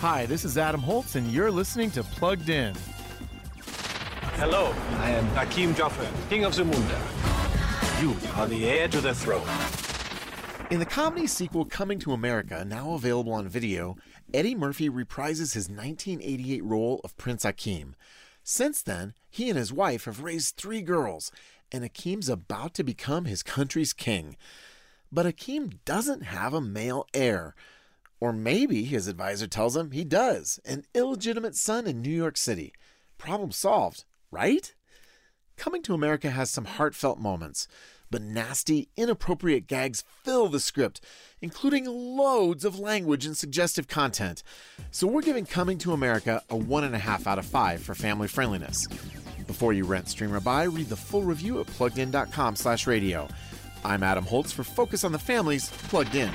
Hi, this is Adam Holz, and you're listening to Plugged In. Hello, I am Akeem Joffer, King of Zamunda. You are the heir to the throne. In the comedy sequel Coming 2 America, now available on video, Eddie Murphy reprises his 1988 role of Prince Akeem. Since then, he and his wife have raised three girls, and Akeem's about to become his country's king. But Akeem doesn't have a male heir. Or maybe, his advisor tells him, he does an illegitimate son in New York City. Problem solved, right? Coming 2 America has some heartfelt moments, but nasty, inappropriate gags fill the script, including loads of language and suggestive content. So we're giving Coming 2 America a 1.5 out of 5 for family friendliness. Before you rent, stream, or buy, read the full review at pluggedin.com slash radio. I'm Adam Holz for Focus on the Family's Plugged In.